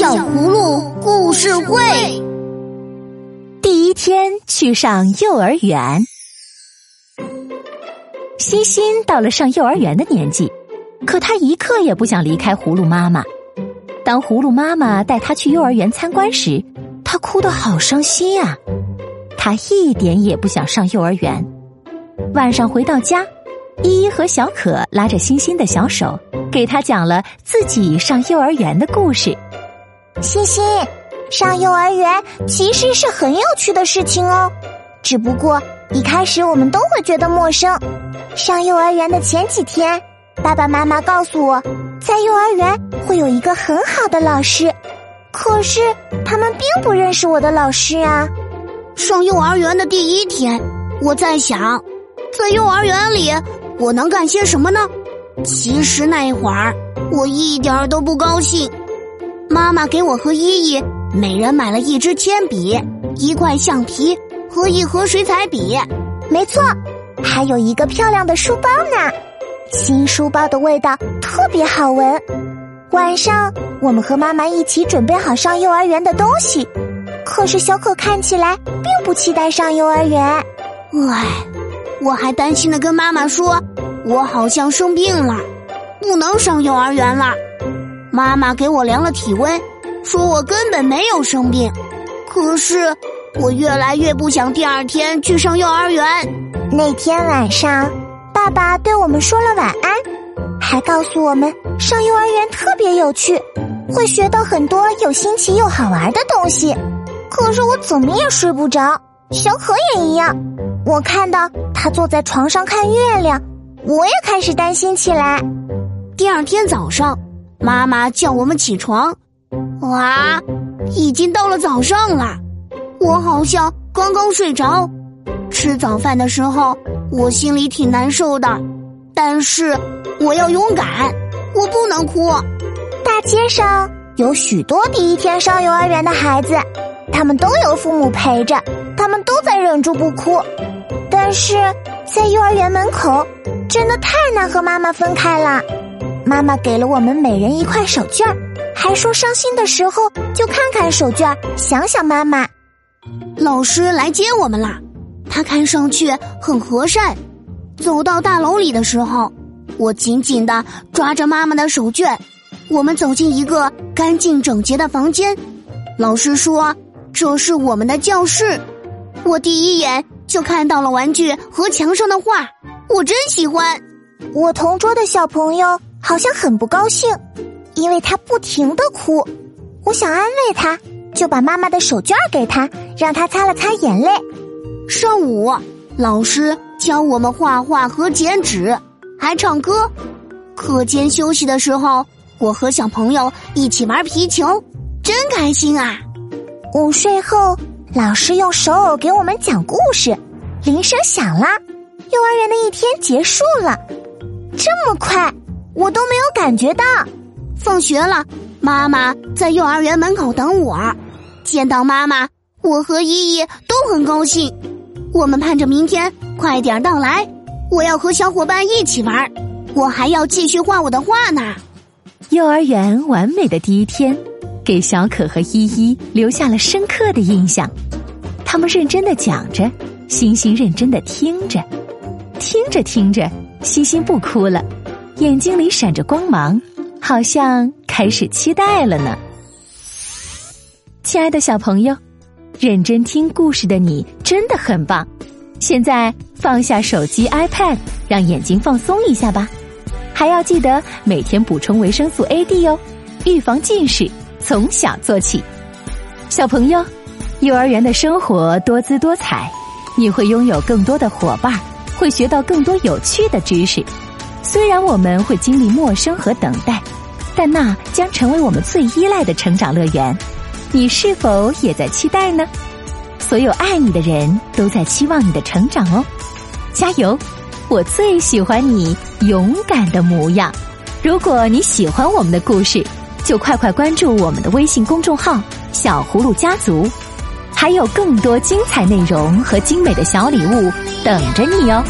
小葫芦故事会第一天去上幼儿园，欣欣到了上幼儿园的年纪，可他一刻也不想离开葫芦妈妈。当葫芦妈妈带他去幼儿园参观时，他哭得好伤心呀。他一点也不想上幼儿园。晚上回到家，依依和小可拉着欣欣的小手，给他讲了自己上幼儿园的故事。欣欣，上幼儿园其实是很有趣的事情哦，只不过一开始我们都会觉得陌生。上幼儿园的前几天，爸爸妈妈告诉我，在幼儿园会有一个很好的老师，可是他们并不认识我的老师啊。上幼儿园的第一天，我在想，在幼儿园里我能干些什么呢？其实那会儿我一点都不高兴。妈妈给我和依依每人买了一支铅笔、一块橡皮和一盒水彩笔，没错，还有一个漂亮的书包呢。新书包的味道特别好闻。晚上，我们和妈妈一起准备好上幼儿园的东西。可是小可看起来并不期待上幼儿园。唉，我还担心的跟妈妈说，我好像生病了，不能上幼儿园了。妈妈给我量了体温，说我根本没有生病。可是我越来越不想第二天去上幼儿园。那天晚上，爸爸对我们说了晚安，还告诉我们上幼儿园特别有趣，会学到很多又新奇又好玩的东西。可是我怎么也睡不着，小可也一样。我看到他坐在床上看月亮，我也开始担心起来。第二天早上。妈妈叫我们起床，哇，已经到了早上了，我好像刚刚睡着。吃早饭的时候，我心里挺难受的，但是我要勇敢，我不能哭。大街上有许多第一天上幼儿园的孩子，他们都有父母陪着，他们都在忍住不哭。但是在幼儿园门口，真的太难和妈妈分开了。妈妈给了我们每人一块手绢儿，还说伤心的时候就看看手绢儿，想想妈妈。老师来接我们啦，他看上去很和善。走到大楼里的时候，我紧紧的抓着妈妈的手绢。我们走进一个干净整洁的房间，老师说这是我们的教室。我第一眼就看到了玩具和墙上的画，我真喜欢。我同桌的小朋友。好像很不高兴，因为他不停的哭。我想安慰他，就把妈妈的手绢给他，让他擦了擦眼泪。上午，老师教我们画画和剪纸，还唱歌。课间休息的时候，我和小朋友一起玩皮球，真开心啊！午睡后，老师用手偶给我们讲故事。铃声响了，幼儿园的一天结束了，这么快。我都没有感觉到，放学了，妈妈在幼儿园门口等我。见到妈妈，我和依依都很高兴。我们盼着明天快点到来，我要和小伙伴一起玩，我还要继续画我的画呢。幼儿园完美的第一天，给小可和依依留下了深刻的印象。他们认真的讲着，星星认真的听着，听着听着，星星不哭了。眼睛里闪着光芒，好像开始期待了呢。亲爱的小朋友，认真听故事的你真的很棒。现在放下手机、iPad，让眼睛放松一下吧。还要记得每天补充维生素 A、D 哦，预防近视从小做起。小朋友，幼儿园的生活多姿多彩，你会拥有更多的伙伴，会学到更多有趣的知识。虽然我们会经历陌生和等待，但那将成为我们最依赖的成长乐园。你是否也在期待呢？所有爱你的人都在期望你的成长哦！加油！我最喜欢你勇敢的模样。如果你喜欢我们的故事，就快快关注我们的微信公众号“小葫芦家族”，还有更多精彩内容和精美的小礼物等着你哦！